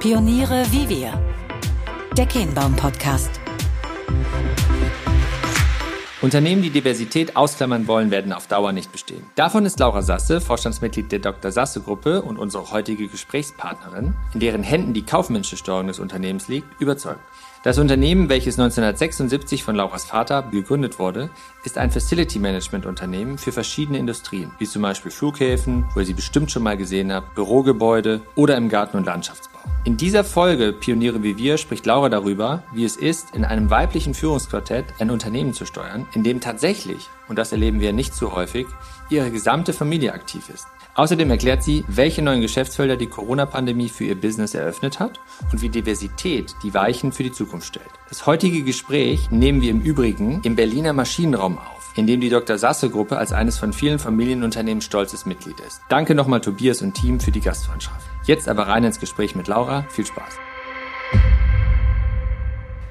Pioniere wie wir. Der Kehnbaum Podcast. Unternehmen, die Diversität ausklammern wollen, werden auf Dauer nicht bestehen. Davon ist Laura Sasse, Vorstandsmitglied der Dr. Sasse Gruppe und unsere heutige Gesprächspartnerin, in deren Händen die kaufmännische Steuerung des Unternehmens liegt, überzeugt. Das Unternehmen, welches 1976 von Lauras Vater gegründet wurde, ist ein Facility Management Unternehmen für verschiedene Industrien, wie zum Beispiel Flughäfen, wo ihr sie bestimmt schon mal gesehen habt, Bürogebäude oder im Garten- und Landschaftsbau. In dieser Folge Pioniere wie wir spricht Laura darüber, wie es ist, in einem weiblichen Führungsquartett ein Unternehmen zu steuern, in dem tatsächlich, und das erleben wir nicht so häufig, ihre gesamte Familie aktiv ist. Außerdem erklärt sie, welche neuen Geschäftsfelder die Corona-Pandemie für ihr Business eröffnet hat und wie Diversität die Weichen für die Zukunft stellt. Das heutige Gespräch nehmen wir im Übrigen im Berliner Maschinenraum auf, in dem die Dr. Sasse-Gruppe als eines von vielen Familienunternehmen stolzes Mitglied ist. Danke nochmal Tobias und Team für die Gastfreundschaft. Jetzt aber rein ins Gespräch mit Laura. Viel Spaß.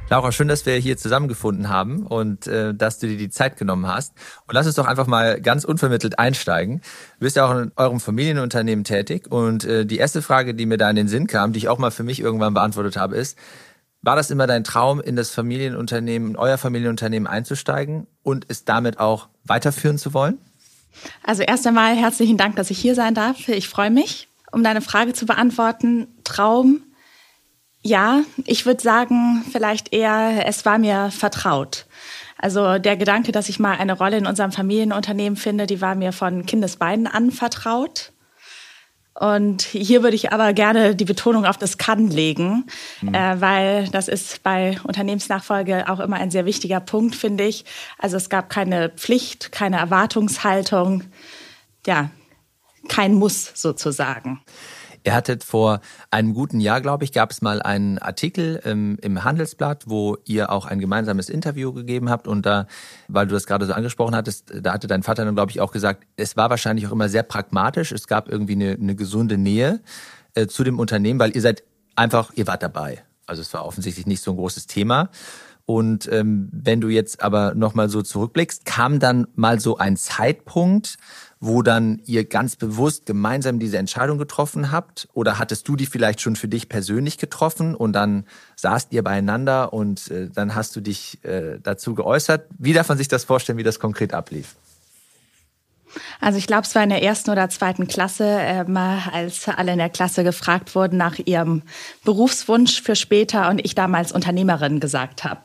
Laura, schön, dass wir hier zusammengefunden haben und äh, dass du dir die Zeit genommen hast. Und lass uns doch einfach mal ganz unvermittelt einsteigen. Du bist ja auch in eurem Familienunternehmen tätig und äh, die erste Frage, die mir da in den Sinn kam, die ich auch mal für mich irgendwann beantwortet habe, ist, war das immer dein Traum, in das Familienunternehmen, in euer Familienunternehmen einzusteigen und es damit auch weiterführen zu wollen? Also erst einmal herzlichen Dank, dass ich hier sein darf. Ich freue mich. Um deine Frage zu beantworten, Traum ja, ich würde sagen, vielleicht eher, es war mir vertraut. Also der Gedanke, dass ich mal eine Rolle in unserem Familienunternehmen finde, die war mir von Kindesbeinen an vertraut. Und hier würde ich aber gerne die Betonung auf das Kann legen, mhm. äh, weil das ist bei Unternehmensnachfolge auch immer ein sehr wichtiger Punkt, finde ich. Also es gab keine Pflicht, keine Erwartungshaltung, ja, kein Muss sozusagen. Ihr hattet vor einem guten Jahr, glaube ich, gab es mal einen Artikel im, im Handelsblatt, wo ihr auch ein gemeinsames Interview gegeben habt. Und da, weil du das gerade so angesprochen hattest, da hatte dein Vater dann, glaube ich, auch gesagt, es war wahrscheinlich auch immer sehr pragmatisch. Es gab irgendwie eine, eine gesunde Nähe äh, zu dem Unternehmen, weil ihr seid einfach, ihr wart dabei. Also es war offensichtlich nicht so ein großes Thema. Und ähm, wenn du jetzt aber nochmal so zurückblickst, kam dann mal so ein Zeitpunkt, wo dann ihr ganz bewusst gemeinsam diese Entscheidung getroffen habt? Oder hattest du die vielleicht schon für dich persönlich getroffen und dann saßt ihr beieinander und äh, dann hast du dich äh, dazu geäußert? Wie darf man sich das vorstellen, wie das konkret ablief? Also ich glaube, es war in der ersten oder zweiten Klasse, äh, als alle in der Klasse gefragt wurden nach ihrem Berufswunsch für später und ich damals Unternehmerin gesagt habe.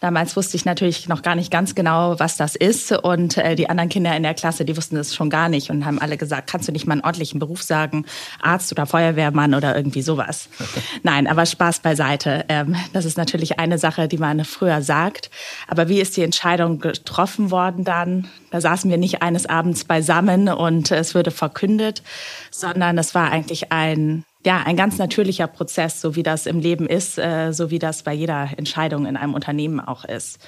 Damals wusste ich natürlich noch gar nicht ganz genau, was das ist. Und äh, die anderen Kinder in der Klasse, die wussten das schon gar nicht und haben alle gesagt, kannst du nicht mal einen ordentlichen Beruf sagen, Arzt oder Feuerwehrmann oder irgendwie sowas. Nein, aber Spaß beiseite. Ähm, das ist natürlich eine Sache, die man früher sagt. Aber wie ist die Entscheidung getroffen worden dann? Da saßen wir nicht eines Abends beisammen und es würde verkündet, sondern es war eigentlich ein ja, ein ganz natürlicher Prozess, so wie das im Leben ist, äh, so wie das bei jeder Entscheidung in einem Unternehmen auch ist.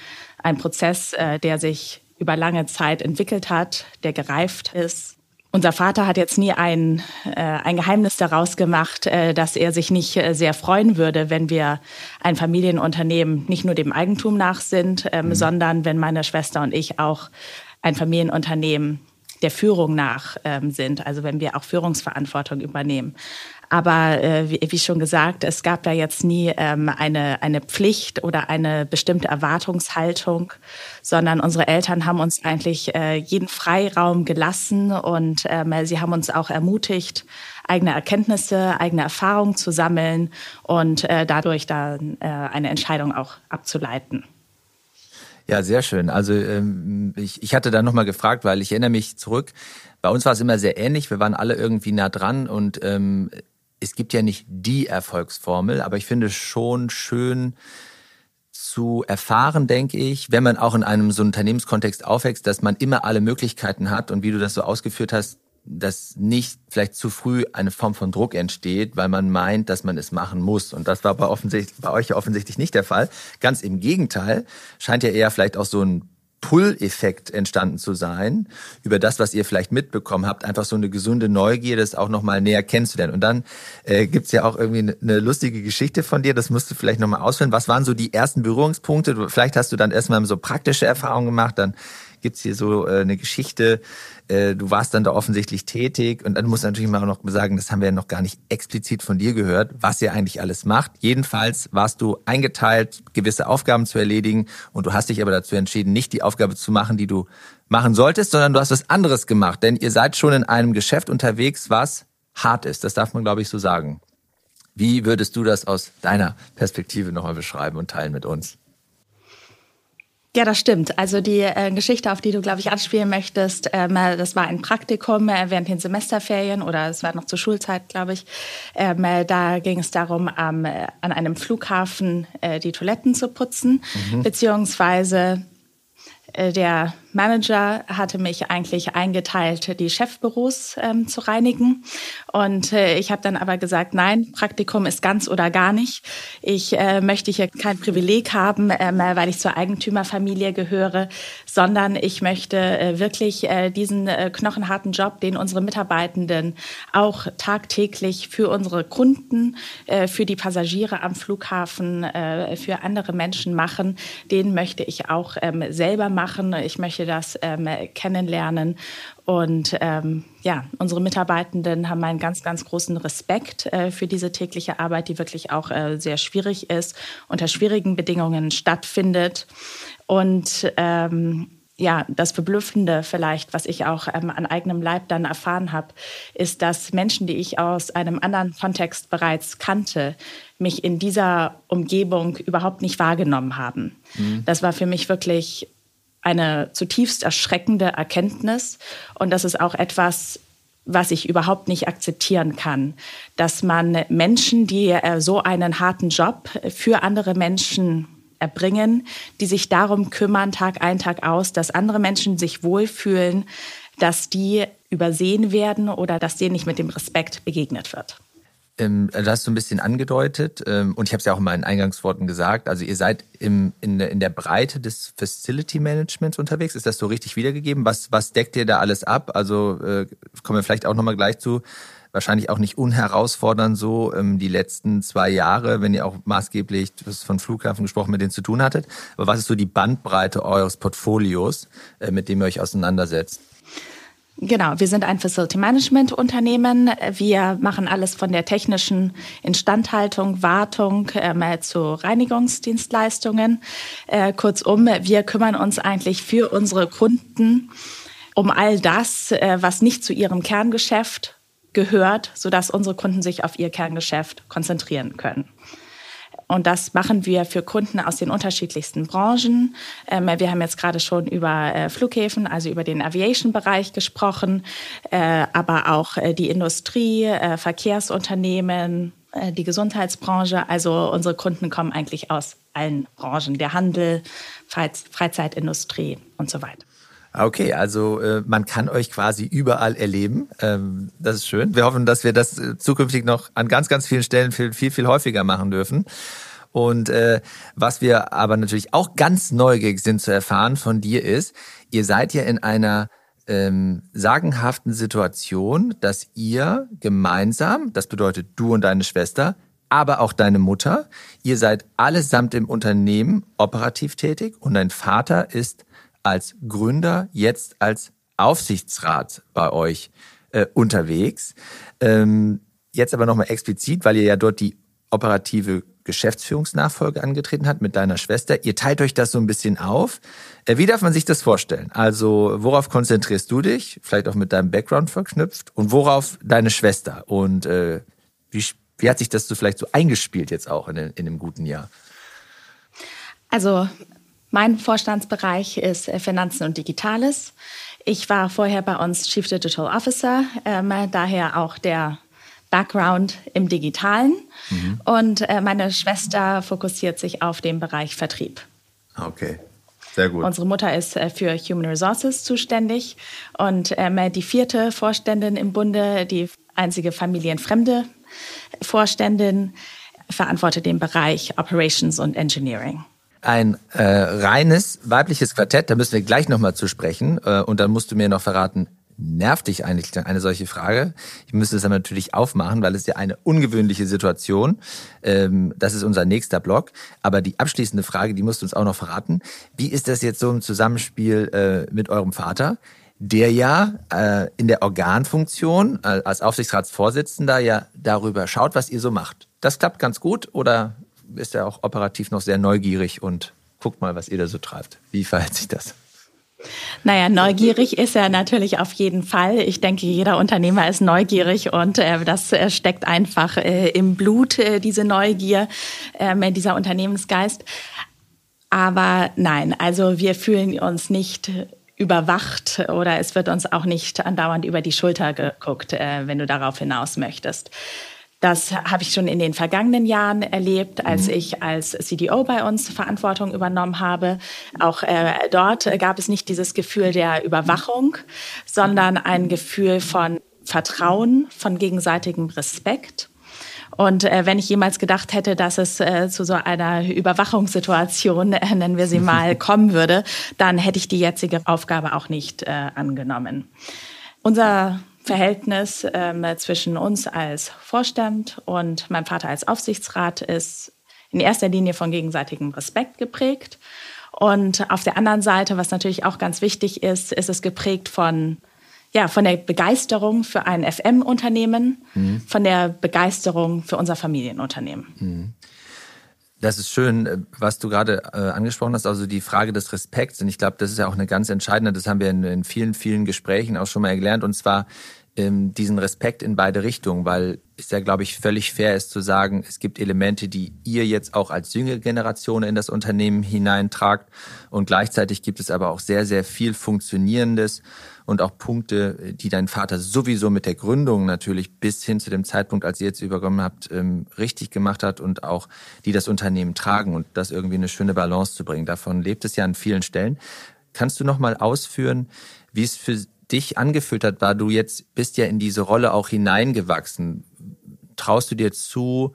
Ein Prozess, äh, der sich über lange Zeit entwickelt hat, der gereift ist. Unser Vater hat jetzt nie ein, äh, ein Geheimnis daraus gemacht, äh, dass er sich nicht äh, sehr freuen würde, wenn wir ein Familienunternehmen nicht nur dem Eigentum nach sind, ähm, mhm. sondern wenn meine Schwester und ich auch ein Familienunternehmen der Führung nach ähm, sind, also wenn wir auch Führungsverantwortung übernehmen. Aber äh, wie, wie, schon gesagt, es gab da jetzt nie ähm, eine, eine Pflicht oder eine bestimmte Erwartungshaltung, sondern unsere Eltern haben uns eigentlich äh, jeden Freiraum gelassen und ähm, sie haben uns auch ermutigt, eigene Erkenntnisse, eigene Erfahrungen zu sammeln und äh, dadurch dann äh, eine Entscheidung auch abzuleiten. Ja, sehr schön. Also ähm, ich, ich hatte da nochmal gefragt, weil ich erinnere mich zurück. Bei uns war es immer sehr ähnlich. Wir waren alle irgendwie nah dran und ähm, es gibt ja nicht die Erfolgsformel, aber ich finde schon schön zu erfahren, denke ich, wenn man auch in einem so Unternehmenskontext aufwächst, dass man immer alle Möglichkeiten hat und wie du das so ausgeführt hast, dass nicht vielleicht zu früh eine Form von Druck entsteht, weil man meint, dass man es machen muss. Und das war bei, offensichtlich, bei euch ja offensichtlich nicht der Fall. Ganz im Gegenteil, scheint ja eher vielleicht auch so ein Pull-Effekt entstanden zu sein, über das, was ihr vielleicht mitbekommen habt, einfach so eine gesunde Neugier, das auch nochmal näher kennenzulernen. Und dann äh, gibt's ja auch irgendwie eine lustige Geschichte von dir, das musst du vielleicht nochmal ausführen. Was waren so die ersten Berührungspunkte? Vielleicht hast du dann erstmal so praktische Erfahrungen gemacht, dann gibt's hier so äh, eine Geschichte. Äh, du warst dann da offensichtlich tätig und dann muss natürlich mal auch noch sagen, das haben wir ja noch gar nicht explizit von dir gehört, was ihr eigentlich alles macht. Jedenfalls warst du eingeteilt, gewisse Aufgaben zu erledigen und du hast dich aber dazu entschieden, nicht die Aufgabe zu machen, die du machen solltest, sondern du hast was anderes gemacht, denn ihr seid schon in einem Geschäft unterwegs, was hart ist. Das darf man, glaube ich, so sagen. Wie würdest du das aus deiner Perspektive nochmal beschreiben und teilen mit uns? Ja, das stimmt. Also die äh, Geschichte, auf die du, glaube ich, anspielen möchtest, ähm, äh, das war ein Praktikum äh, während den Semesterferien oder es war noch zur Schulzeit, glaube ich. Ähm, äh, da ging es darum, ähm, an einem Flughafen äh, die Toiletten zu putzen, mhm. beziehungsweise äh, der Manager hatte mich eigentlich eingeteilt, die Chefbüros ähm, zu reinigen. Und äh, ich habe dann aber gesagt, nein, Praktikum ist ganz oder gar nicht. Ich äh, möchte hier kein Privileg haben, ähm, weil ich zur Eigentümerfamilie gehöre, sondern ich möchte äh, wirklich äh, diesen äh, knochenharten Job, den unsere Mitarbeitenden auch tagtäglich für unsere Kunden, äh, für die Passagiere am Flughafen, äh, für andere Menschen machen, den möchte ich auch ähm, selber machen. Ich möchte möchte das ähm, kennenlernen. Und ähm, ja, unsere Mitarbeitenden haben einen ganz, ganz großen Respekt äh, für diese tägliche Arbeit, die wirklich auch äh, sehr schwierig ist, unter schwierigen Bedingungen stattfindet. Und ähm, ja, das Verblüffende vielleicht, was ich auch ähm, an eigenem Leib dann erfahren habe, ist, dass Menschen, die ich aus einem anderen Kontext bereits kannte, mich in dieser Umgebung überhaupt nicht wahrgenommen haben. Mhm. Das war für mich wirklich eine zutiefst erschreckende Erkenntnis. Und das ist auch etwas, was ich überhaupt nicht akzeptieren kann, dass man Menschen, die äh, so einen harten Job für andere Menschen erbringen, die sich darum kümmern, Tag ein, Tag aus, dass andere Menschen sich wohlfühlen, dass die übersehen werden oder dass denen nicht mit dem Respekt begegnet wird. Ähm, das hast du ein bisschen angedeutet ähm, und ich habe es ja auch in meinen Eingangsworten gesagt. Also ihr seid im, in, in der Breite des Facility Managements unterwegs. Ist das so richtig wiedergegeben? Was, was deckt ihr da alles ab? Also äh, kommen wir vielleicht auch nochmal gleich zu. Wahrscheinlich auch nicht unherausfordernd so ähm, die letzten zwei Jahre, wenn ihr auch maßgeblich du von Flughafen gesprochen, mit denen zu tun hattet. Aber was ist so die Bandbreite eures Portfolios, äh, mit dem ihr euch auseinandersetzt? Genau, wir sind ein Facility Management Unternehmen. Wir machen alles von der technischen Instandhaltung, Wartung äh, zu Reinigungsdienstleistungen. Äh, kurzum, wir kümmern uns eigentlich für unsere Kunden um all das, äh, was nicht zu ihrem Kerngeschäft gehört, sodass unsere Kunden sich auf ihr Kerngeschäft konzentrieren können. Und das machen wir für Kunden aus den unterschiedlichsten Branchen. Ähm, wir haben jetzt gerade schon über äh, Flughäfen, also über den Aviation-Bereich gesprochen, äh, aber auch äh, die Industrie, Verkehrsunternehmen, die Gesundheitsbranche. Also unsere Kunden kommen eigentlich aus allen Branchen, der Handel, Freizeitindustrie und so weiter. Okay, also äh, man kann euch quasi überall erleben. Ähm, das ist schön. Wir hoffen, dass wir das äh, zukünftig noch an ganz, ganz vielen Stellen viel, viel, viel häufiger machen dürfen. Und äh, was wir aber natürlich auch ganz neugierig sind zu erfahren von dir ist, ihr seid ja in einer ähm, sagenhaften Situation, dass ihr gemeinsam, das bedeutet du und deine Schwester, aber auch deine Mutter, ihr seid allesamt im Unternehmen operativ tätig und dein Vater ist als Gründer, jetzt als Aufsichtsrat bei euch äh, unterwegs. Ähm, jetzt aber nochmal explizit, weil ihr ja dort die operative Geschäftsführungsnachfolge angetreten hat mit deiner Schwester. Ihr teilt euch das so ein bisschen auf. Äh, wie darf man sich das vorstellen? Also worauf konzentrierst du dich? Vielleicht auch mit deinem Background verknüpft. Und worauf deine Schwester? Und äh, wie, wie hat sich das so vielleicht so eingespielt jetzt auch in, in einem guten Jahr? Also mein Vorstandsbereich ist äh, Finanzen und Digitales. Ich war vorher bei uns Chief Digital Officer, ähm, daher auch der Background im Digitalen. Mhm. Und äh, meine Schwester fokussiert sich auf den Bereich Vertrieb. Okay. Sehr gut. Unsere Mutter ist äh, für Human Resources zuständig und ähm, die vierte Vorständin im Bunde, die einzige familienfremde Vorständin, verantwortet den Bereich Operations und Engineering ein äh, reines weibliches Quartett, da müssen wir gleich nochmal zu sprechen. Äh, und dann musst du mir noch verraten, nervt dich eigentlich eine solche Frage? Ich müsste es aber natürlich aufmachen, weil es ja eine ungewöhnliche Situation. Ähm, das ist unser nächster Block. Aber die abschließende Frage, die musst du uns auch noch verraten. Wie ist das jetzt so im Zusammenspiel äh, mit eurem Vater? der ja äh, in der Organfunktion äh, als Aufsichtsratsvorsitzender ja darüber schaut, was ihr so macht. Das klappt ganz gut oder ist er auch operativ noch sehr neugierig und guckt mal, was ihr da so treibt? Wie verhält sich das? Naja, neugierig ist er natürlich auf jeden Fall. Ich denke, jeder Unternehmer ist neugierig und äh, das äh, steckt einfach äh, im Blut, äh, diese Neugier, ähm, dieser Unternehmensgeist. Aber nein, also wir fühlen uns nicht überwacht oder es wird uns auch nicht andauernd über die Schulter geguckt, äh, wenn du darauf hinaus möchtest. Das habe ich schon in den vergangenen Jahren erlebt, als mhm. ich als CDO bei uns Verantwortung übernommen habe. Auch äh, dort gab es nicht dieses Gefühl der Überwachung, sondern ein Gefühl von Vertrauen, von gegenseitigem Respekt. Und äh, wenn ich jemals gedacht hätte, dass es äh, zu so einer Überwachungssituation, äh, nennen wir sie mal, kommen würde, dann hätte ich die jetzige Aufgabe auch nicht äh, angenommen. Unser Verhältnis ähm, zwischen uns als Vorstand und meinem Vater als Aufsichtsrat ist in erster Linie von gegenseitigem Respekt geprägt. Und auf der anderen Seite, was natürlich auch ganz wichtig ist, ist es geprägt von ja, von der Begeisterung für ein FM-Unternehmen, mhm. von der Begeisterung für unser Familienunternehmen. Mhm. Das ist schön, äh, was du gerade äh, angesprochen hast, also die Frage des Respekts. Und ich glaube, das ist ja auch eine ganz entscheidende, das haben wir in, vielen, vielen Gesprächen auch schon mal gelernt. Und zwar ähm, diesen Respekt in beide Richtungen, weil es ja, glaube ich, völlig fair ist zu sagen, es gibt Elemente, die ihr jetzt auch als jüngere Generation in das Unternehmen hineintragt. Und gleichzeitig gibt es aber auch sehr, sehr viel Funktionierendes und auch Punkte, die dein Vater sowieso mit der Gründung natürlich bis hin zu dem Zeitpunkt, als ihr jetzt überkommen habt, ähm, richtig gemacht hat und auch die das Unternehmen tragen und das irgendwie eine schöne Balance zu bringen. Davon lebt es ja an vielen Stellen. Kannst du noch mal ausführen, wie es für dich angefühlt hat, war, du jetzt bist ja in diese Rolle auch hineingewachsen. Traust du dir zu,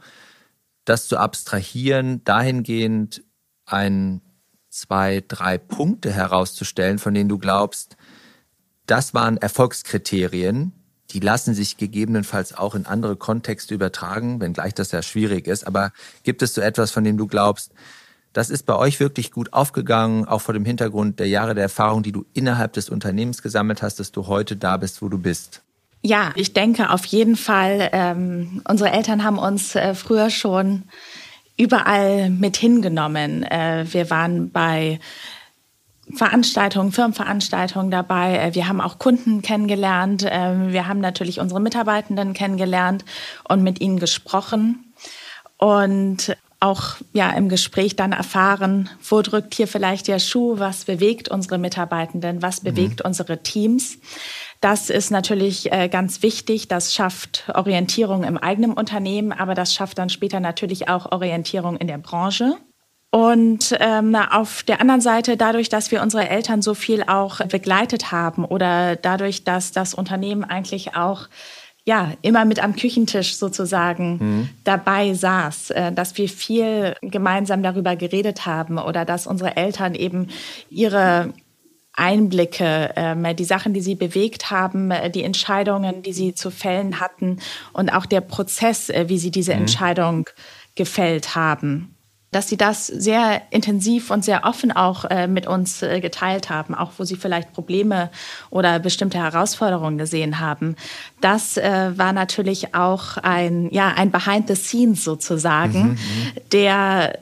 das zu abstrahieren, dahingehend ein, zwei, drei Punkte herauszustellen, von denen du glaubst, das waren Erfolgskriterien, die lassen sich gegebenenfalls auch in andere Kontexte übertragen, wenngleich das ja schwierig ist. Aber gibt es so etwas, von dem du glaubst, das ist bei euch wirklich gut aufgegangen, auch vor dem Hintergrund der Jahre der Erfahrung, die du innerhalb des Unternehmens gesammelt hast, dass du heute da bist, wo du bist? Ja, ich denke auf jeden Fall. Ähm, unsere Eltern haben uns äh, früher schon überall mit hingenommen. Äh, wir waren bei Veranstaltungen, Firmenveranstaltungen dabei. Äh, wir haben auch Kunden kennengelernt. Äh, wir haben natürlich unsere Mitarbeitenden kennengelernt und mit ihnen gesprochen. Und auch ja im Gespräch dann erfahren, wo drückt hier vielleicht der Schuh, was bewegt unsere Mitarbeitenden, was bewegt mhm. unsere Teams. Das ist natürlich äh, ganz wichtig. Das schafft Orientierung im eigenen Unternehmen, aber das schafft dann später natürlich auch Orientierung in der Branche. Und ähm, auf der anderen Seite, dadurch, dass wir unsere Eltern so viel auch begleitet haben oder dadurch, dass das Unternehmen eigentlich auch ja, immer mit am Küchentisch sozusagen mhm. dabei saß, äh, dass wir viel gemeinsam darüber geredet haben oder dass unsere Eltern eben ihre Einblicke, äh, die Sachen, die sie bewegt haben, äh, die Entscheidungen, die sie zu fällen hatten und auch der Prozess, äh, wie sie diese mhm. Entscheidung gefällt haben dass sie das sehr intensiv und sehr offen auch äh, mit uns äh, geteilt haben, auch wo sie vielleicht Probleme oder bestimmte Herausforderungen gesehen haben. Das äh, war natürlich auch ein, ja, ein Behind the Scenes sozusagen, mhm, mhm. der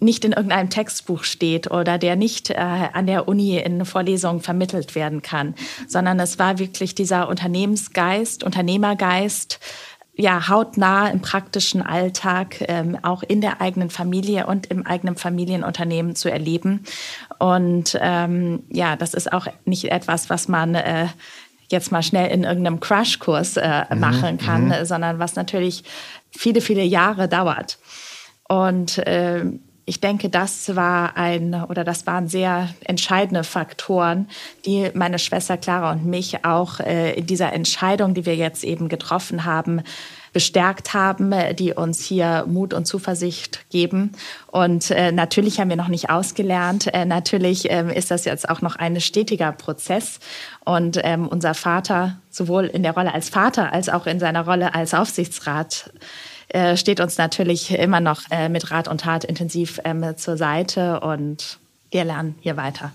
nicht in irgendeinem Textbuch steht oder der nicht äh, an der Uni in Vorlesungen vermittelt werden kann, sondern es war wirklich dieser Unternehmensgeist, Unternehmergeist, ja, hautnah im praktischen Alltag, ähm, auch in der eigenen Familie und im eigenen Familienunternehmen zu erleben. Und ähm, ja, das ist auch nicht etwas, was man äh, jetzt mal schnell in irgendeinem Crashkurs äh, mhm, machen kann, mhm. sondern was natürlich viele, viele Jahre dauert. Und äh, ich denke, das war ein oder das waren sehr entscheidende Faktoren, die meine Schwester Clara und mich auch äh, in dieser Entscheidung, die wir jetzt eben getroffen haben, bestärkt haben, die uns hier Mut und Zuversicht geben. Und äh, natürlich haben wir noch nicht ausgelernt. Äh, natürlich ähm, ist das jetzt auch noch ein stetiger Prozess. Und ähm, unser Vater, sowohl in der Rolle als Vater als auch in seiner Rolle als Aufsichtsrat, äh, steht uns natürlich immer noch äh, mit Rat und Tat intensiv ähm, zur Seite und wir lernen hier weiter.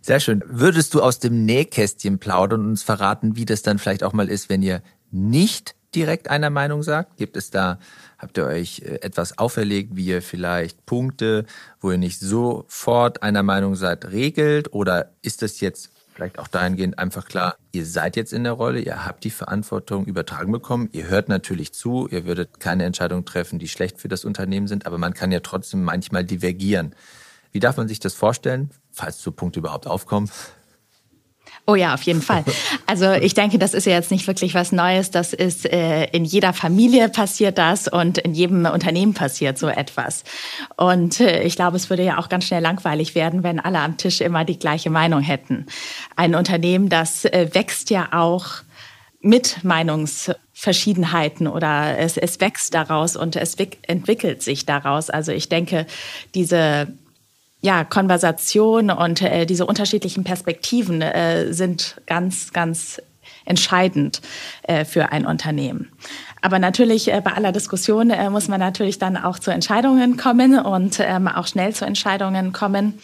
Sehr schön. Würdest du aus dem Nähkästchen plaudern und uns verraten, wie das dann vielleicht auch mal ist, wenn ihr nicht direkt einer Meinung sagt? Gibt es da, habt ihr euch äh, etwas auferlegt, wie ihr vielleicht Punkte, wo ihr nicht sofort einer Meinung seid, regelt? Oder ist das jetzt vielleicht auch dahingehend einfach klar, ihr seid jetzt in der Rolle, ihr habt die Verantwortung übertragen bekommen, ihr hört natürlich zu, ihr würdet keine Entscheidungen treffen, die schlecht für das Unternehmen sind, aber man kann ja trotzdem manchmal divergieren. Wie darf man sich das vorstellen, falls so Punkte überhaupt aufkommen? Oh ja, auf jeden Fall. Also ich denke, das ist ja jetzt nicht wirklich was Neues. Das ist äh, in jeder Familie passiert das und in jedem Unternehmen passiert so etwas. Und äh, ich glaube, es würde ja auch ganz schnell langweilig werden, wenn alle am Tisch immer die gleiche Meinung hätten. Ein Unternehmen, das äh, wächst ja auch mit Meinungsverschiedenheiten oder es, es wächst daraus und es entwickelt sich daraus. Also ich denke, diese ja, Konversation und äh, diese unterschiedlichen Perspektiven äh, sind ganz, ganz entscheidend äh, für ein Unternehmen. Aber natürlich äh, bei aller Diskussion äh, muss man natürlich dann auch zu Entscheidungen kommen und ähm, auch schnell zu Entscheidungen kommen.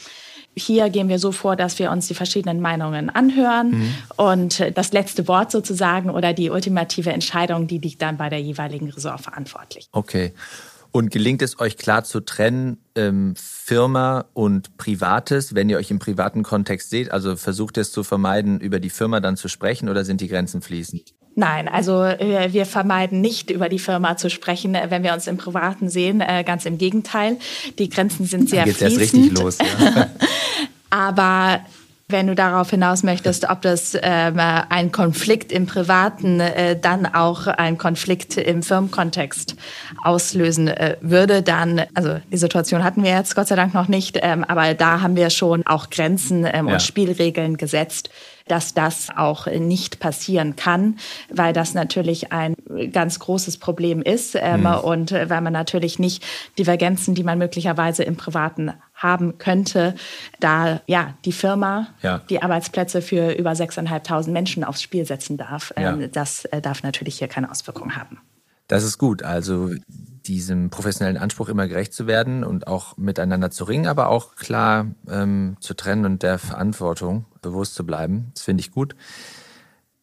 Hier gehen wir so vor, dass wir uns die verschiedenen Meinungen anhören mhm. und äh, das letzte Wort sozusagen oder die ultimative Entscheidung, die liegt dann bei der jeweiligen Ressort verantwortlich. Okay. Und gelingt es euch klar zu trennen, ähm, Firma und Privates, wenn ihr euch im privaten Kontext seht? Also versucht es zu vermeiden, über die Firma dann zu sprechen oder sind die Grenzen fließend? Nein, also äh, wir vermeiden nicht über die Firma zu sprechen, äh, wenn wir uns im Privaten sehen. Äh, ganz im Gegenteil. Die Grenzen sind sehr fließend. Erst richtig los. Ja. Aber wenn du darauf hinaus möchtest, ob das ähm, ein Konflikt im Privaten äh, dann auch ein Konflikt im Firmenkontext auslösen äh, würde, dann, also die Situation hatten wir jetzt Gott sei Dank noch nicht, ähm, aber da haben wir schon auch Grenzen ähm, ja. und Spielregeln gesetzt, dass das auch nicht passieren kann, weil das natürlich ein ganz großes Problem ist ähm, mhm. und äh, weil man natürlich nicht Divergenzen, die man möglicherweise im Privaten haben könnte, da ja die Firma ja. die Arbeitsplätze für über 6.500 Menschen aufs Spiel setzen darf. Ähm, ja. Das äh, darf natürlich hier keine Auswirkungen haben. Das ist gut. Also diesem professionellen Anspruch immer gerecht zu werden und auch miteinander zu ringen, aber auch klar ähm, zu trennen und der Verantwortung bewusst zu bleiben. Das finde ich gut.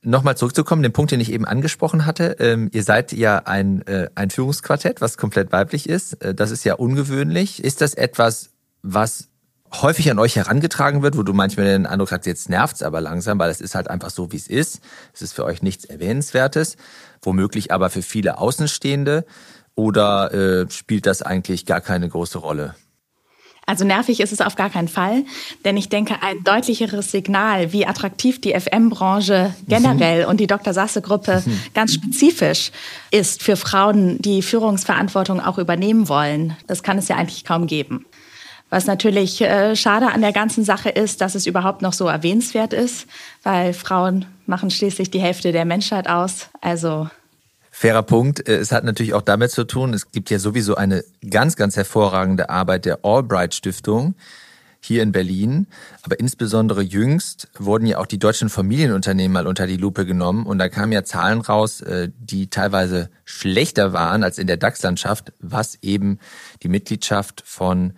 Nochmal zurückzukommen, den Punkt, den ich eben angesprochen hatte. Ähm, ihr seid ja ein, äh, ein Führungsquartett, was komplett weiblich ist. Äh, das ist ja ungewöhnlich. Ist das etwas, was häufig an euch herangetragen wird, wo du manchmal den Eindruck hast, jetzt nervt's aber langsam, weil es ist halt einfach so, wie es ist. Es ist für euch nichts Erwähnenswertes, womöglich aber für viele Außenstehende. Oder äh, spielt das eigentlich gar keine große Rolle? Also nervig ist es auf gar keinen Fall, denn ich denke, ein deutlicheres Signal, wie attraktiv die FM-Branche generell mhm. und die Dr. Sasse-Gruppe mhm. ganz spezifisch ist für Frauen, die Führungsverantwortung auch übernehmen wollen, das kann es ja eigentlich kaum geben. Was natürlich äh, schade an der ganzen Sache ist, dass es überhaupt noch so erwähnenswert ist, weil Frauen machen schließlich die Hälfte der Menschheit aus. Also Fairer Punkt. Äh, es hat natürlich auch damit zu tun, es gibt ja sowieso eine ganz, ganz hervorragende Arbeit der Albright Stiftung hier in Berlin. Aber insbesondere jüngst wurden ja auch die deutschen Familienunternehmen mal unter die Lupe genommen. Und da kamen ja Zahlen raus, äh, die teilweise schlechter waren als in der DAX-Landschaft, was eben die Mitgliedschaft von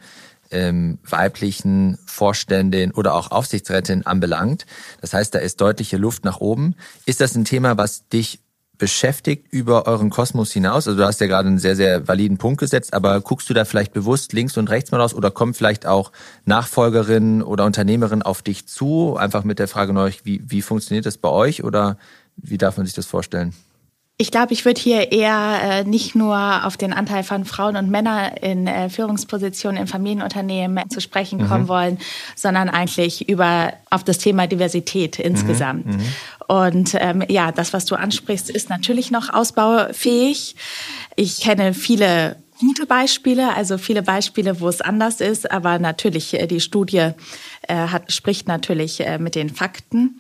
ähm, weiblichen Vorständin oder auch Aufsichtsrätin anbelangt. Das heißt, da ist deutliche Luft nach oben. Ist das ein Thema, was dich beschäftigt über euren Kosmos hinaus? Also du hast ja gerade einen sehr, sehr validen Punkt gesetzt, aber guckst du da vielleicht bewusst links und rechts mal raus oder kommen vielleicht auch Nachfolgerinnen oder Unternehmerinnen auf dich zu? Einfach mit der Frage neu, wie, wie funktioniert das bei euch oder wie darf man sich das vorstellen? Ich glaube, ich würde hier eher äh, nicht nur auf den Anteil von Frauen und Männern in äh, Führungspositionen in Familienunternehmen zu sprechen kommen mhm. wollen, sondern eigentlich über auf das Thema Diversität insgesamt. Mhm. Mhm. Und ähm, ja, das, was du ansprichst, ist natürlich noch ausbaufähig. Ich kenne viele gute Beispiele, also viele Beispiele, wo es anders ist, aber natürlich äh, die Studie äh, hat, spricht natürlich äh, mit den Fakten.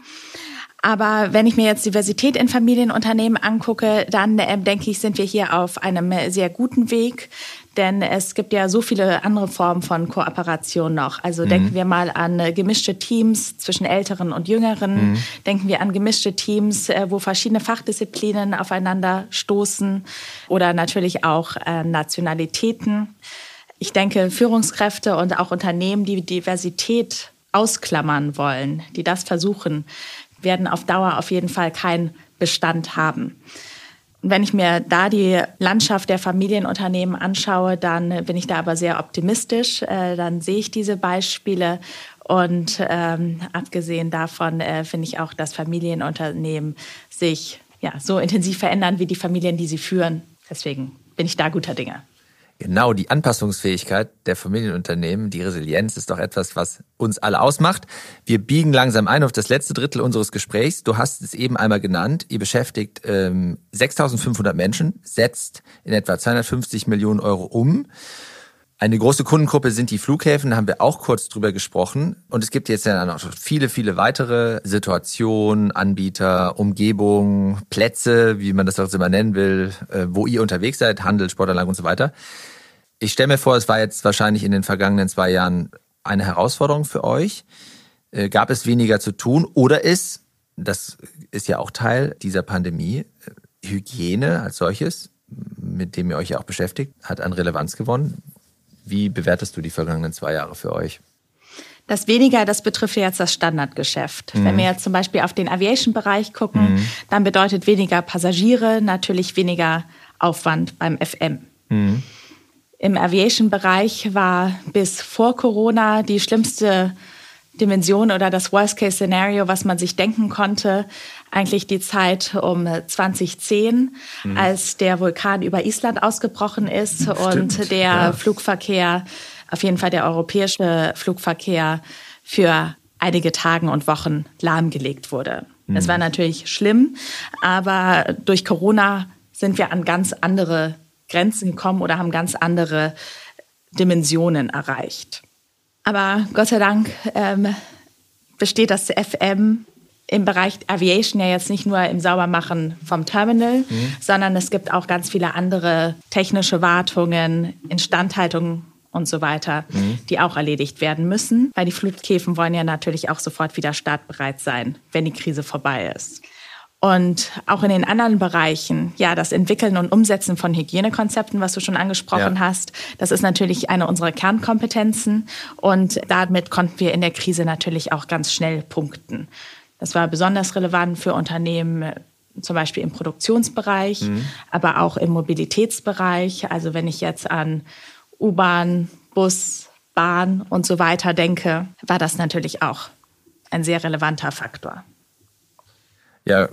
Aber wenn ich mir jetzt Diversität in Familienunternehmen angucke, dann äh, denke ich, sind wir hier auf einem sehr guten Weg. Denn es gibt ja so viele andere Formen von Kooperation noch. Also mhm. denken wir mal an äh, gemischte Teams zwischen Älteren und Jüngeren. Mhm. Denken wir an gemischte Teams, äh, wo verschiedene Fachdisziplinen aufeinander stoßen oder natürlich auch äh, Nationalitäten. Ich denke, Führungskräfte und auch Unternehmen, die Diversität ausklammern wollen, die das versuchen, werden auf Dauer auf jeden Fall keinen Bestand haben. Wenn ich mir da die Landschaft der Familienunternehmen anschaue, dann bin ich da aber sehr optimistisch. Äh, dann sehe ich diese Beispiele. Und ähm, abgesehen davon äh, finde ich auch, dass Familienunternehmen sich ja, so intensiv verändern wie die Familien, die sie führen. Deswegen bin ich da guter Dinge. Genau, die Anpassungsfähigkeit der Familienunternehmen, die Resilienz ist doch etwas, was uns alle ausmacht. Wir biegen langsam ein auf das letzte Drittel unseres Gesprächs. Du hast es eben einmal genannt. Ihr beschäftigt ähm, 6.500 Menschen, setzt in etwa 250 Millionen Euro um. Eine große Kundengruppe sind die Flughäfen, da haben wir auch kurz drüber gesprochen. Und es gibt jetzt ja noch viele, viele weitere Situationen, Anbieter, Umgebungen, Plätze, wie man das auch immer nennen will, äh, wo ihr unterwegs seid, Handel, Sportanlagen und so weiter. Ich stelle mir vor, es war jetzt wahrscheinlich in den vergangenen zwei Jahren eine Herausforderung für euch. Äh, gab es weniger zu tun oder ist, das ist ja auch Teil dieser Pandemie, äh, Hygiene als solches, mit dem ihr euch ja auch beschäftigt, hat an Relevanz gewonnen. Wie bewertest du die vergangenen zwei Jahre für euch? Das weniger, das betrifft jetzt das Standardgeschäft. Mhm. Wenn wir jetzt zum Beispiel auf den Aviation-Bereich gucken, mhm. dann bedeutet weniger Passagiere natürlich weniger Aufwand beim FM. Mhm. Im Aviation-Bereich war bis vor Corona die schlimmste Dimension oder das Worst-Case-Szenario, was man sich denken konnte, eigentlich die Zeit um 2010, mhm. als der Vulkan über Island ausgebrochen ist Stimmt, und der ja. Flugverkehr, auf jeden Fall der europäische Flugverkehr, für einige Tagen und Wochen lahmgelegt wurde. Mhm. Es war natürlich schlimm, aber durch Corona sind wir an ganz andere Grenzen gekommen oder haben ganz andere Dimensionen erreicht. Aber Gott sei Dank ähm, besteht das FM im Bereich Aviation ja jetzt nicht nur im Saubermachen vom Terminal, mhm. sondern es gibt auch ganz viele andere technische Wartungen, Instandhaltung und so weiter, mhm. die auch erledigt werden müssen, weil die Flughäfen wollen ja natürlich auch sofort wieder startbereit sein, wenn die Krise vorbei ist. Und auch in den anderen Bereichen, ja, das Entwickeln und Umsetzen von Hygienekonzepten, was du schon angesprochen ja. hast, das ist natürlich eine unserer Kernkompetenzen. Und damit konnten wir in der Krise natürlich auch ganz schnell punkten. Das war besonders relevant für Unternehmen, zum Beispiel im Produktionsbereich, mhm. aber auch im Mobilitätsbereich. Also wenn ich jetzt an U-Bahn, Bus, Bahn und so weiter denke, war das natürlich auch ein sehr relevanter Faktor. Ja,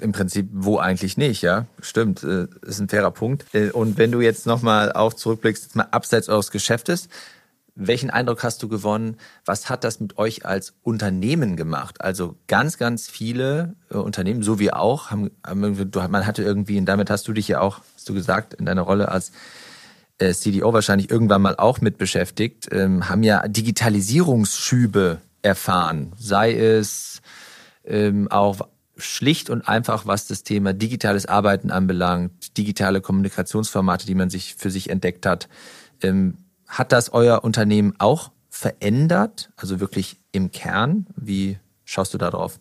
im Prinzip wo eigentlich nicht, ja. Stimmt, äh, ist ein fairer Punkt. Äh, und wenn du jetzt nochmal auch zurückblickst, jetzt mal abseits eures Geschäftes, welchen Eindruck hast du gewonnen? Was hat das mit euch als Unternehmen gemacht? Also ganz, ganz viele äh, Unternehmen, so wie auch, haben, man hatte irgendwie, und damit hast du dich ja auch, hast du gesagt, in deiner Rolle als CDO wahrscheinlich irgendwann mal auch mit beschäftigt, ähm, haben ja Digitalisierungsschübe erfahren. Sei es ähm, auch schlicht und einfach, was das Thema digitales Arbeiten anbelangt, digitale Kommunikationsformate, die man sich für sich entdeckt hat. Ähm, hat das euer Unternehmen auch verändert? Also wirklich im Kern? Wie schaust du da drauf?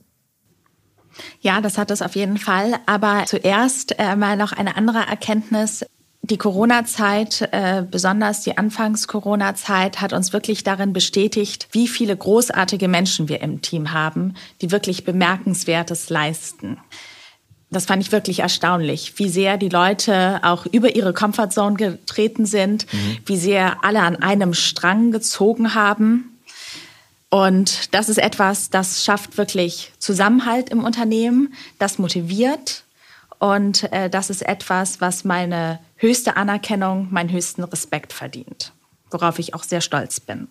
Ja, das hat es auf jeden Fall. Aber zuerst äh, mal noch eine andere Erkenntnis die Corona-Zeit, äh, besonders die Anfangs-Corona-Zeit, hat uns wirklich darin bestätigt, wie viele großartige Menschen wir im Team haben, die wirklich Bemerkenswertes leisten. Das fand ich wirklich erstaunlich, wie sehr die Leute auch über ihre Comfortzone getreten sind, mhm. wie sehr alle an einem Strang gezogen haben. Und das ist etwas, das schafft wirklich Zusammenhalt im Unternehmen, das motiviert und äh, das ist etwas, was meine höchste Anerkennung, meinen höchsten Respekt verdient, worauf ich auch sehr stolz bin.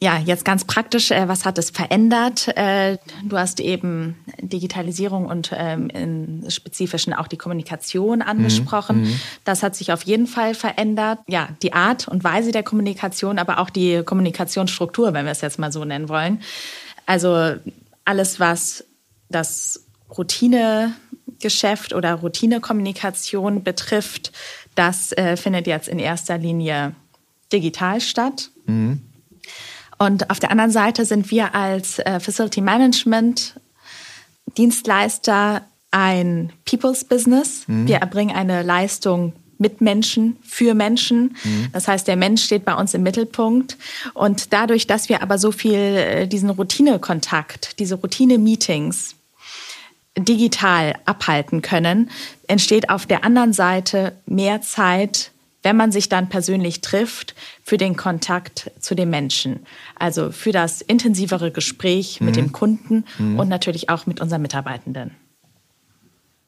Ja, jetzt ganz praktisch, äh, was hat es verändert? Äh, du hast eben Digitalisierung und ähm, im Spezifischen auch die Kommunikation angesprochen. Mhm. Das hat sich auf jeden Fall verändert. Ja, die Art und Weise der Kommunikation, aber auch die Kommunikationsstruktur, wenn wir es jetzt mal so nennen wollen. Also alles, was das Routinegeschäft oder Routinekommunikation betrifft, das äh, findet jetzt in erster Linie digital statt. Mhm. Und auf der anderen Seite sind wir als äh, Facility Management Dienstleister ein People's Business. Mhm. Wir erbringen eine Leistung mit Menschen, für Menschen. Mhm. Das heißt, der Mensch steht bei uns im Mittelpunkt. Und dadurch, dass wir aber so viel äh, diesen Routinekontakt, diese Routine-Meetings digital abhalten können, entsteht auf der anderen Seite mehr Zeit wenn man sich dann persönlich trifft, für den Kontakt zu den Menschen. Also für das intensivere Gespräch mhm. mit dem Kunden mhm. und natürlich auch mit unseren Mitarbeitenden.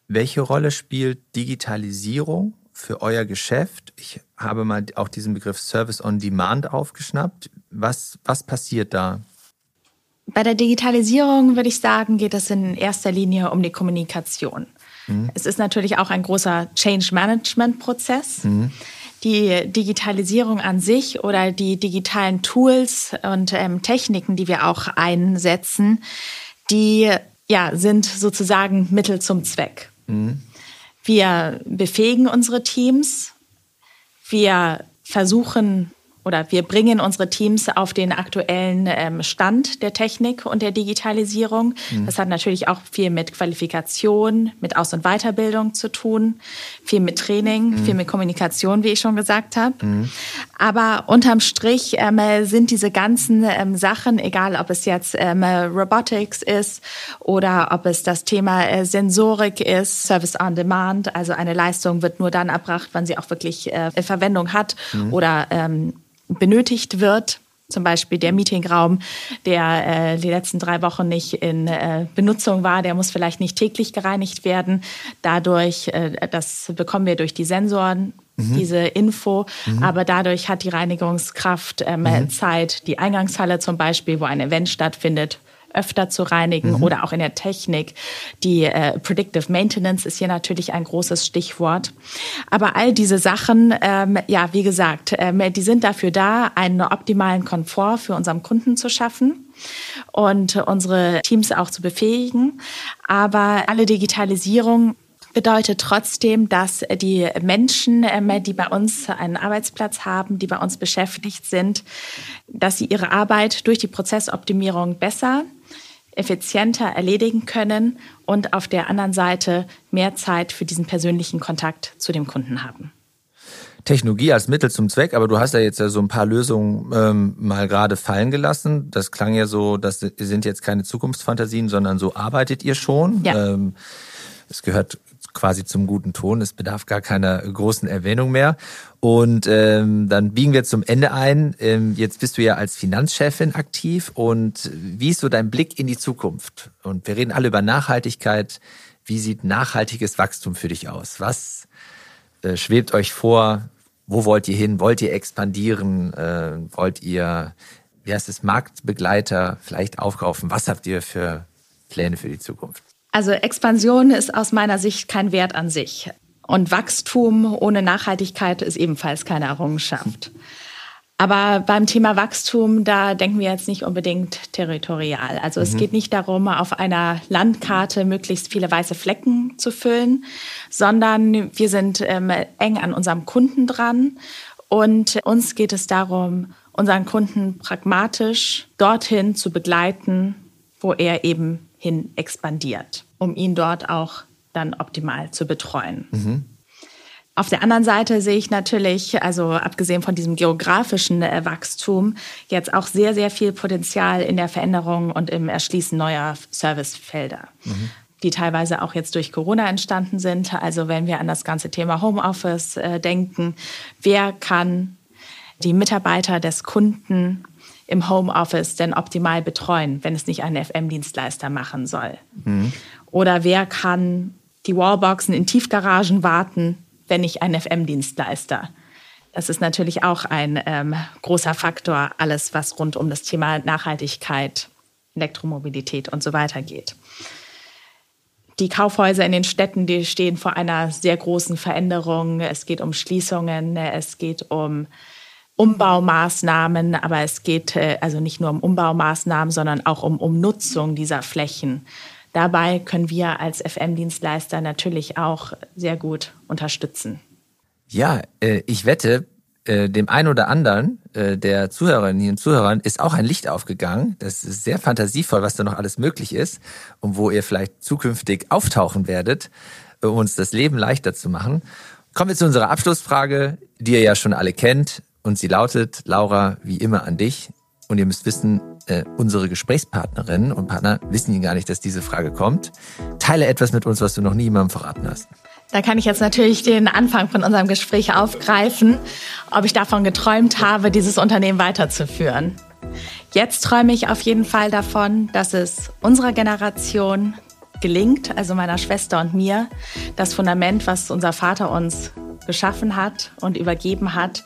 Welche Rolle spielt Digitalisierung für euer Geschäft? Ich habe mal auch diesen Begriff Service on Demand aufgeschnappt. Was, was passiert da? Bei der Digitalisierung würde ich sagen, geht es in erster Linie um die Kommunikation. Mhm. Es ist natürlich auch ein großer Change Management Prozess. Mhm die Digitalisierung an sich oder die digitalen Tools und ähm, Techniken, die wir auch einsetzen, die ja, sind sozusagen Mittel zum Zweck. Mhm. Wir befähigen unsere Teams, wir versuchen oder wir bringen unsere Teams auf den aktuellen ähm, Stand der Technik und der Digitalisierung. Mhm. Das hat natürlich auch viel mit Qualifikation, mit Aus- und Weiterbildung zu tun, viel mit Training, mhm. viel mit Kommunikation, wie ich schon gesagt habe. Mhm. Aber unterm Strich ähm, sind diese ganzen ähm, Sachen, egal ob es jetzt ähm, Robotics ist oder ob es das Thema äh, Sensorik ist, Service on Demand, also eine Leistung wird nur dann erbracht, wann sie auch wirklich äh, Verwendung hat mhm. oder ähm, benötigt wird. Zum Beispiel der Meetingraum, der äh, die letzten drei Wochen nicht in äh, Benutzung war, der muss vielleicht nicht täglich gereinigt werden. Dadurch, äh, das bekommen wir durch die Sensoren, mhm. diese Info. Mhm. Aber dadurch hat die Reinigungskraft ähm, mhm. Zeit, die Eingangshalle zum Beispiel, wo ein Event stattfindet, öfter zu reinigen mhm. oder auch in der Technik. Die äh, Predictive Maintenance ist hier natürlich ein großes Stichwort. Aber all diese Sachen, ähm, ja, wie gesagt, ähm, die sind dafür da, einen optimalen Komfort für unseren Kunden zu schaffen und unsere Teams auch zu befähigen. Aber alle Digitalisierung bedeutet trotzdem, dass die Menschen, ähm, die bei uns einen Arbeitsplatz haben, die bei uns beschäftigt sind, dass sie ihre Arbeit durch die Prozessoptimierung besser effizienter erledigen können und auf der anderen Seite mehr Zeit für diesen persönlichen Kontakt zu dem Kunden haben. Technologie als Mittel zum Zweck, aber du hast ja jetzt ja so ein paar Lösungen ähm, mal gerade fallen gelassen. Das klang ja so, das sind jetzt keine Zukunftsfantasien, sondern so arbeitet ihr schon. Ja. Ähm, es gehört quasi zum guten Ton. Es bedarf gar keiner großen Erwähnung mehr. Und ähm, dann biegen wir zum Ende ein. Ähm, jetzt bist du ja als Finanzchefin aktiv. Und wie ist so dein Blick in die Zukunft? Und wir reden alle über Nachhaltigkeit. Wie sieht nachhaltiges Wachstum für dich aus? Was äh, schwebt euch vor? Wo wollt ihr hin? Wollt ihr expandieren? Äh, wollt ihr, wie heißt es, Marktbegleiter vielleicht aufkaufen? Was habt ihr für Pläne für die Zukunft? Also Expansion ist aus meiner Sicht kein Wert an sich. Und Wachstum ohne Nachhaltigkeit ist ebenfalls keine Errungenschaft. Aber beim Thema Wachstum, da denken wir jetzt nicht unbedingt territorial. Also mhm. es geht nicht darum, auf einer Landkarte möglichst viele weiße Flecken zu füllen, sondern wir sind ähm, eng an unserem Kunden dran. Und uns geht es darum, unseren Kunden pragmatisch dorthin zu begleiten, wo er eben hin expandiert, um ihn dort auch dann optimal zu betreuen. Mhm. Auf der anderen Seite sehe ich natürlich, also abgesehen von diesem geografischen äh, Wachstum, jetzt auch sehr, sehr viel Potenzial in der Veränderung und im Erschließen neuer Servicefelder. Mhm die teilweise auch jetzt durch Corona entstanden sind. Also wenn wir an das ganze Thema Homeoffice äh, denken, wer kann die Mitarbeiter des Kunden im Homeoffice denn optimal betreuen, wenn es nicht ein FM-Dienstleister machen soll? Mhm. Oder wer kann die Wallboxen in Tiefgaragen warten, wenn nicht ein FM-Dienstleister Das ist natürlich auch ein ähm, großer Faktor, alles, was rund um das Thema Nachhaltigkeit, Elektromobilität und so weiter geht. Die Kaufhäuser in den Städten, die stehen vor einer sehr großen Veränderung. Es geht um Schließungen, es geht um Umbaumaßnahmen, aber es geht äh, also nicht nur um Umbaumaßnahmen, sondern auch um Umnutzung dieser Flächen. Dabei können wir als FM-Dienstleister natürlich auch sehr gut unterstützen. Ja, äh, ich wette, äh, dem einen oder anderen der Zuhörerinnen und Zuhörern ist auch ein Licht aufgegangen. Das ist sehr fantasievoll, was da noch alles möglich ist und wo ihr vielleicht zukünftig auftauchen werdet, um uns das Leben leichter zu machen. Kommen wir zu unserer Abschlussfrage, die ihr ja schon alle kennt. Und sie lautet, Laura, wie immer an dich. Und ihr müsst wissen, äh, unsere Gesprächspartnerinnen und Partner wissen gar nicht, dass diese Frage kommt. Teile etwas mit uns, was du noch nie jemandem verraten hast. Da kann ich jetzt natürlich den Anfang von unserem Gespräch aufgreifen, ob ich davon geträumt habe, dieses Unternehmen weiterzuführen. Jetzt träume ich auf jeden Fall davon, dass es unserer Generation gelingt, also meiner Schwester und mir, das Fundament, was unser Vater uns geschaffen hat und übergeben hat,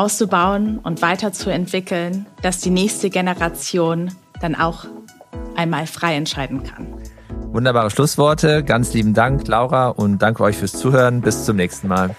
auszubauen und weiterzuentwickeln, dass die nächste Generation dann auch einmal frei entscheiden kann. Wunderbare Schlussworte. Ganz lieben Dank, Laura, und danke euch fürs Zuhören. Bis zum nächsten Mal.